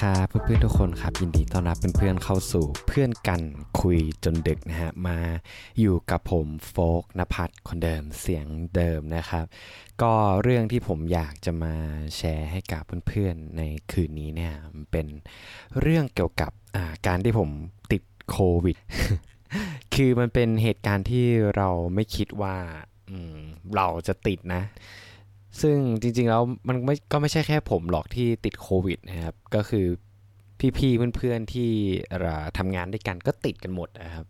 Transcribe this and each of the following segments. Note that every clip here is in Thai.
ครับเพื่อนๆทุกคนครับ ยินดีต้อนรับเพื่อนๆเข้าสู่เพื่อนกันคุยจนดึกนะฮะมาอยู่กับผมโฟกนภัทรคนเดิมเสียงเดิมนะครับ ก็เรื่องที่ผมอยากจะมาแชร์ให้กับเพื่อนๆในคืนนี้เนี่ยมันเป็นเรื่องเกี่ยวกับการที่ผมติดโควิด คือมันเป็นเหตุการณ์ที่เราไม่คิดว่าเราจะติดนะ ซึ่งจริงๆแล้วมันไม่ก็ไม่ใช่แค่ผมหรอกที่ติดโควิดนะครับ ก็คือพี่ๆเพื่อนๆที่ทำงานด้วยกันก็ติดกันหมดนะครับ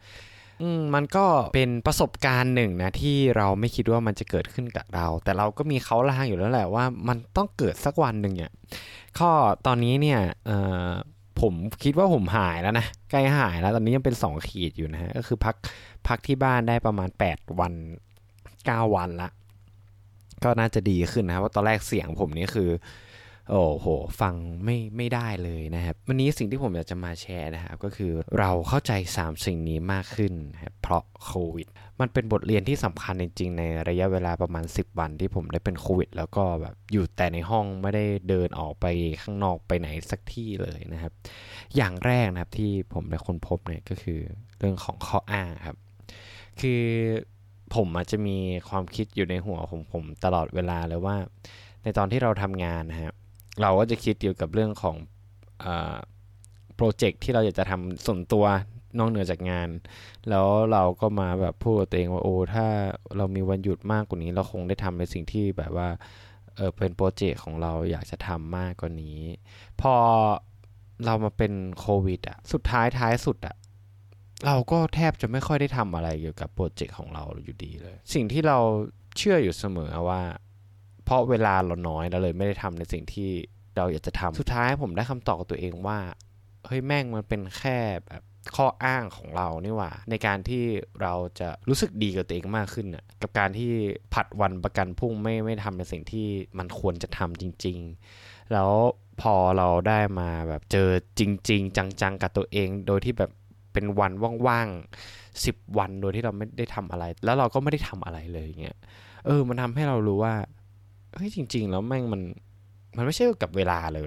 มันก็เป็นประสบการณ์หนึ่งนะที่เราไม่คิดว่ามันจะเกิดขึ้นกับเรา แต่เราก็มีเขาล่างอยู่แล้วแหละว่ามันต้องเกิดสักวันหนึ่งเนี่ยข้อตอนนี้เนี่ยผมคิดว่าผมหายแล้วนะใกล้หายแล้วตอนนี้ยังเป็น 2 ขีดอยู่นะฮะก็คือพักพักที่บ้านได้ประมาณ 8 วัน 9 วันละ ก็น่าจะดีขึ้นนะครับว่าตอนแรกเสียงผมนี่คือ โอ้โห ฟังไม่ไม่ได้เลยนะครับ วันนี้สิ่งที่ผมอยากจะมาแชร์นะครับก็คือเราเข้าใจ 3 สิ่งนี้มากขึ้นครับเพราะโควิด มันเป็นบทเรียนที่สำคัญจริงๆ ในระยะเวลาประมาณ 10 วันที่ผมได้เป็นโควิด แล้วก็แบบอยู่แต่ในห้องไม่ได้เดินออกไปข้างนอกไปไหนสักที่เลยนะครับ อย่างแรกนะครับที่ผมได้ค้นพบเนี่ยก็คือเรื่องของข้ออ้างครับ คือ ผมอาจจะมีความคิดอยู่ในหัวของผมตลอดเวลาเลยว่า ในตอนที่เราทำงานนะฮะเราก็จะคิดเกี่ยวกับเรื่องของโปรเจกต์ที่เราอยากจะทำส่วนตัวนอกเหนือจากงาน แล้วเราก็มาแบบพูดตัวเองว่าโอ้ถ้าเรามีวันหยุดมากกว่านี้ เราคงได้ทำในสิ่งที่แบบว่าเออเป็นโปรเจกต์ของเราอยากจะทำมากกว่านี้ พอเรามาเป็นโควิดอะสุดท้ายท้ายสุดอะ เราก็แทบจะไม่ค่อยได้ทำอะไรเกี่ยวกับโปรเจกต์ของเราอยู่ดีเลย สิ่งที่เราเชื่ออยู่เสมอว่า เพราะเวลาเราน้อยเราเลยไม่ได้ทำในสิ่งที่เราอยากจะทำสุดท้ายผมได้คำตอบกับตัวเองว่าเฮ้ยแม่งมันเป็นแค่แบบข้ออ้างของเรานี่ว่า ในการที่เราจะรู้สึกดีกับตัวเองมากขึ้นน่ะกับการที่ผัดวันประกันพรุ่งไม่ไม่ทำในสิ่งที่มันควรจะทำจริง ๆ แล้วพอเราได้มาแบบเจอจริง ๆ จังๆกับตัวเอง โดยที่แบบ เป็นวันว่างๆสิบวันโดยที่เราไม่ได้ทำอะไร แล้วเราก็ไม่ได้ทำอะไรเลยเงี้ยเออ มันทำให้เรารู้ว่าเฮ้ยจริง ๆ แล้วแม่งมันมันไม่ใช่กับเวลาเลย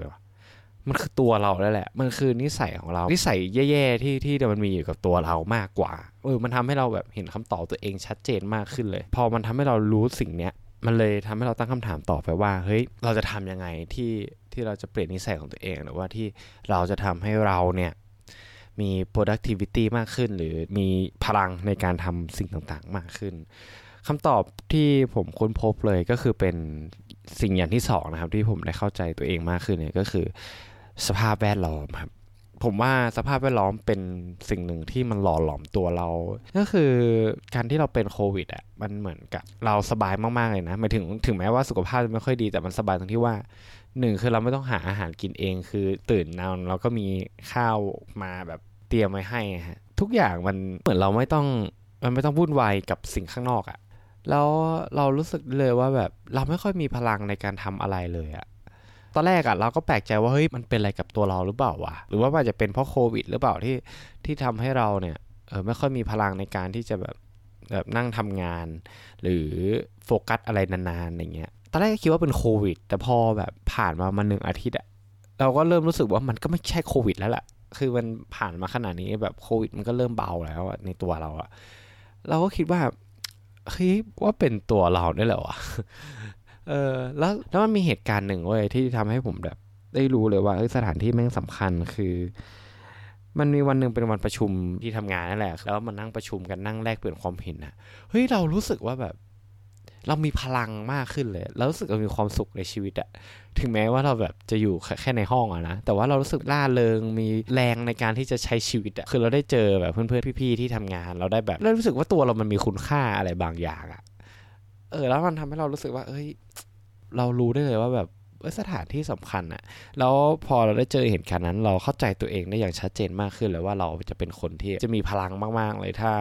มันคือตัวเราแล้วแหละ มันคือนิสัยของเรา นิสัยแย่ๆที่ที่มันมีอยู่กับตัวเรามากกว่า เออ มันทำให้เราแบบเห็นคำตอบตัวเองชัดเจนมากขึ้นเลย พอมันทำให้เรารู้สิ่งเนี้ย มันเลยทำให้เราตั้งคำถามต่อไปว่า เฮ้ย เราจะทํำยังไงที่ที่เราจะเปลี่ยนนิสัยของตัวเอง หรือว่าที่เราจะทำให้เราเนี่ย มี productivity มากขึ้น หรือมีพลังในการทำสิ่งต่างๆ มากขึ้นคำตอบที่ผมค้นพบเลยก็คือเป็นสิ่งอย่างที่สองนะครับ ที่ผมได้เข้าใจตัวเองมากขึ้นเนี่ยก็คือ สภาพแวดล้อมครับผมว่าสภาพแวดล้อมเป็นสิ่งหนึ่งที่มันหล่อหลอมตัวเรา ก็คือการที่เราเป็นโควิดอะมันเหมือนกับเราสบายมาก ๆ เลยนะหมายถึงถึงแม้ว่าสุขภาพจะไม่ค่อยดีแต่มันสบายตรงที่ว่าหนึ่งคือเราไม่ต้องหาอาหารกินเองคือตื่นนอนเราก็มีข้าวมาแบบ เตรียมไว้ให้ฮะทุกอย่างมันเหมือนเราไม่ต้องมันไม่ต้องวุ่นวายกับสิ่งข้างนอกอะ่ะแล้วเรารู้สึกเลยว่าแบบเราไม่ค่อยมีพลังในการทำอะไรเลยอะ่ะตอนแรกอะ่ะเราก็แปลกใจว่าเฮ้ยมันเป็นอะไรกับตัวเราหรือเปล่าวะหรือว่ามันจะเป็นเพราะโควิด หรือเปล่าที่ที่ทำให้เราเนี่ยเออไม่ค่อยมีพลังในการที่จะแบบแบบนั่งทำงาน หรือโฟกัสอะไรนานๆอย่างเงี้ยตอนแรกคิดว่าเป็นโควิด แต่พอแบบผ่านมามาหนึ่งอาทิตย์อะเราก็เริ่มรู้สึกว่ามันก็ไม่ใช่โควิดแล้วแหละ คือมันผ่านมาขนาดนี้แบบโควิดมันก็เริ่มเบาแล้วในตัวเราอะเราก็คิดว่าเฮ้ยว่าเป็นตัวเราได้แล้วอะเออแล้วแล้วมันมีเหตุการณ์หนึ่งเว้ยที่ทำให้ผมแบบ ได้รู้เลยว่าสถานที่แม่งสำคัญคือ มันมีวันหนึ่งเป็นวันประชุมที่ทำงานนั่นแหละแล้วมันนั่งประชุมกันนั่งแลกเปลี่ยนความเห็นอะเฮ้ยเรารู้สึกว่าแบบ เรามีพลังมากขึ้นเลยแล้วรู้สึกเรามีความสุขในชีวิตอะถึงแม้ว่าเราแบบจะอยู่แค่ในห้องอะนะ แต่ว่าเรารู้สึกล่าเริง มีแรงในการที่จะใช้ชีวิตอะคือเราได้เจอแบบเพื่อนๆพี่ๆที่ทำงาน เราได้แบบเรารู้สึกว่าตัวเรามันมีคุณค่าอะไรบางอย่างอะเออ แล้วมันทำให้เรารู้สึกว่า เอ้ย เรารู้ได้เลยว่าแบบสถานที่สำคัญอะแล้วพอเราได้เจอเหตุการณ์นั้น เราเข้าใจตัวเองได้อย่างชัดเจนมากขึ้นเลยว่าเราจะเป็นคนที่จะมีพลังมาก ๆ เลยถ้า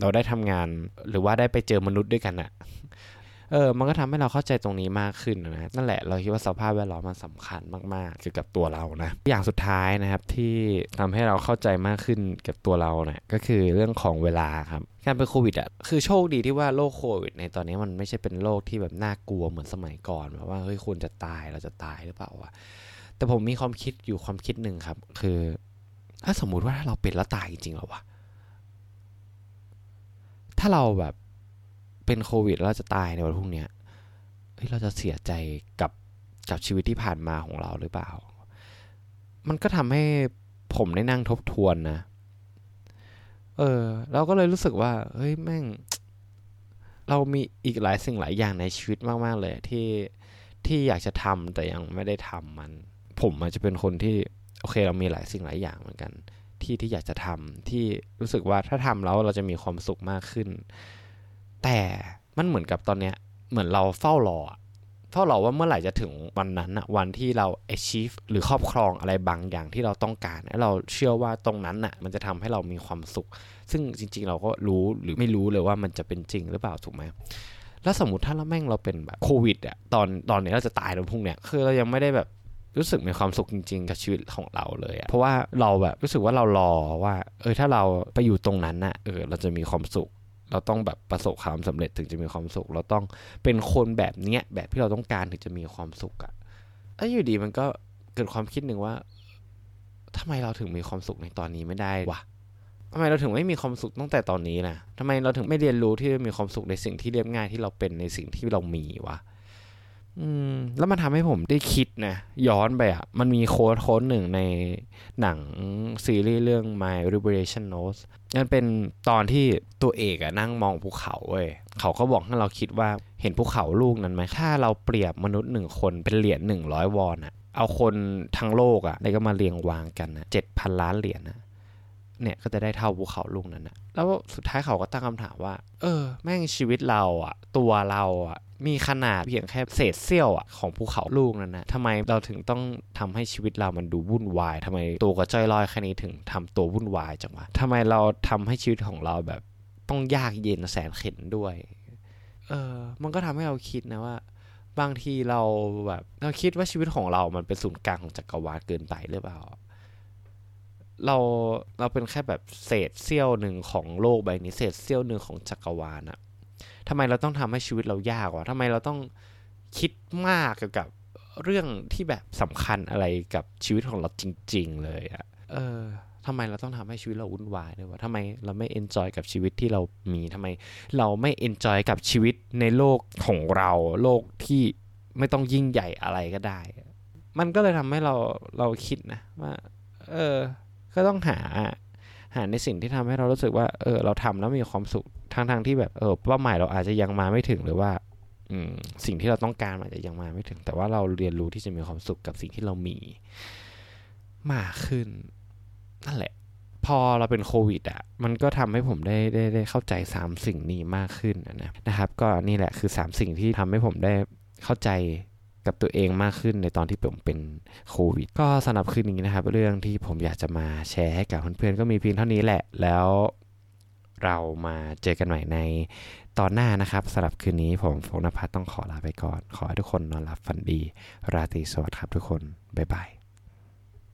เราได้ทำงานหรือว่าได้ไปเจอมนุษย์ด้วยกันอะ เออมันก็ทำให้เราเข้าใจตรงนี้มากขึ้นนะนั่นแหละเราคิดว่าสภาพแวดล้อมมันสาคัญมากๆเกี่ยวกับตัวเรานะอย่างสุดท้ายนะครับที่ทำให้เราเข้าใจมากขึ้นกับตัวเราเนะี่ยก็คือเรื่องของเวลาครับการเป็นโควิดอะคือโชคดีที่ว่าโรคโควิด ในตอนนี้มันไม่ใช่เป็นโรคที่แบบน่ากลัวเหมือนสมัยก่อนแบบว่าเฮ้ยคุณจะตายเราจะตายหรือเปล่าวะแต่ผมมีความคิดอยู่ความคิดหนึ่งครับ คือ ถ้าสมมุติว่าถ้าเราเป็นแล้วตายจริงๆหรอวะถ้าเราแบบ เป็นโควิดแล้วจะตายในวันพรุ่งนี้เฮ้ยเราจะเสียใจกับกับชีวิตที่ผ่านมาของเราหรือเปล่า มันก็ทำให้ผมได้นั่งทบทวนนะ เออ เราก็เลยรู้สึกว่า เฮ้ยแม่ง เรามีอีกหลายสิ่งหลายอย่างในชีวิตมาก ๆ เลย ที่ที่อยากจะทำแต่ยังไม่ได้ทำมัน ผมอาจจะเป็นคนที่โอเค เรามีหลายสิ่งหลายอย่างเหมือนกัน ที่ที่อยากจะทำที่รู้สึกว่าถ้าทำแล้วเราจะมีความสุขมากขึ้น แต่มันเหมือนกับตอนเนี้ยเหมือนเราเฝ้ารอเฝ้ารอว่าเมื่อไหร่จะถึงวันนั้นอะวันที่เรา achieve หรือครอบครองอะไรบางอย่างที่เราต้องการแล้วเราเชื่อว่าตรงนั้นอะมันจะทำให้เรามีความสุข ซึ่งจริง ๆ เราก็รู้หรือไม่รู้เลยว่ามันจะเป็นจริงหรือเปล่าถูกไหมแล้วสมมติถ้าเราแม่งเราเป็นแบบโควิดอะตอนตอนนี้เราจะตายในพรุ่งเนี้ยคือเรายังไม่ได้แบบรู้สึกมีความสุขจริง ๆ กับชีวิตของเราเลยอะเพราะว่าเราแบบรู้สึกว่าเรารอว่า เออถ้าเราไปอยู่ตรงนั้นน่ะเออเราจะมีความสุข เราต้องแบบประสบความสำเร็จถึงจะมีความสุข เราต้องเป็นคนแบบเนี้ยแบบที่เราต้องการถึงจะมีความสุขอะไอ้อยู่ดีมันก็เกิดความคิดหนึ่งว่าทำไมเราถึงมีความสุขในตอนนี้ไม่ได้วะทำไมเราถึงไม่มีความสุขตั้งแต่ตอนนี้นะทำไมเราถึงไม่เรียนรู้ที่จะมีความสุขในสิ่งที่เรียบง่ายที่เราเป็นในสิ่งที่เรามีวะ อืมแล้วมันทำให้ผมได้คิดนะ ย้อนไปอะ มันมีโค้ดโค้ดหนึ่งในหนังซีรีส์เรื่อง My Liberation Notes นั่นเป็นตอนที่ตัวเอกอะนั่งมองภูเขาเว้ยเขาก็บอกให้เราคิดว่าเห็นภูเขาลูกนั้นไหมถ้าเราเปรียบมนุษย์หนึ่งคนเป็นเหรียญหนึ่งร้อยวอนอะเอาคนทั้งโลกอะแล้วก็มาเรียงวางกันนะเจ็ดพันล้านเหรียญนะ เนี่ยก็จะได้เท่าภูเขาลูกนั้นนะแล้วสุดท้ายเขาก็ตั้งคำถามว่า เออ แม่งชีวิตเราอะตัวเราอะมีขนาดเพียงแค่เศษเสี้ยวอะของภูเขาลูกนั้นนะทำไมเราถึงต้องทำให้ชีวิตเรามันดูวุ่นวายทำไมตัวก็จ้อยลอยแค่นี้ถึงทำตัววุ่นวายจังวะทำไมเราทำให้ชีวิตของเราแบบต้องยากเย็นแสนเข็นด้วย เออ มันก็ทำให้เราคิดนะว่า บางทีเราแบบเราคิดว่าชีวิตของเรามันเป็นศูนย์กลางของจักรวาลเกินไปหรือเปล่า เราเราเป็นแค่แบบเศษเสี้ยวหนึ่งของโลกใบนี้เศษเสี้ยวหนึ่งของจักรวาลอะทำไมเราต้องทำให้ชีวิตเรายากวะทำไมเราต้องคิดมากเกี่ยวกับเรื่องที่แบบสำคัญอะไรกับชีวิตของเราจริง ๆ เลยอะเออทำไมเราต้องทำให้ชีวิตเราวุ่นวายด้วยวะทำไมเราไม่ enjoy กับชีวิตที่เรามีทำไม เราไม่เอนจอยกับชีวิตในโลกของเราโลกที่ไม่ต้องยิ่งใหญ่อะไรก็ได้ มันก็เลยทำให้เราเราคิดนะว่า เออ ก็ต้องหาหาในสิ่งที่ทำให้เรารู้สึกว่าเออเราทำแล้วมีความสุขทางทางที่แบบเออเป้าหมายเราอาจจะยังมาไม่ถึงหรือว่าอืมสิ่งที่เราต้องการอาจจะยังมาไม่ถึง แต่ว่าเราเรียนรู้ที่จะมีความสุขกับสิ่งที่เรามีมากขึ้น นั่นแหละ พอเราเป็นโควิดอะมันก็ทำให้ผมได้ได้ได้เข้าใจสามสิ่งนี้มากขึ้นนะนะครับ ก็นี่แหละคือสามสิ่งที่ทำให้ผมได้เข้าใจ กับตัวเองมากขึ้นในตอนที่ผมเป็นโควิด ก็สำหรับคืนนี้นะครับ เรื่องที่ผมอยากจะมาแชร์ให้กับเพื่อนๆก็มีเพียงเท่านี้แหละ แล้วเรามาเจอกันใหม่ในตอนหน้านะครับสำหรับคืนนี้ผมฟงนภัทรต้องขอลาไปก่อน ขอให้ทุกคนนอนหลับฝันดี ราตรีสวัสดิ์ครับทุกคน บ๊ายบาย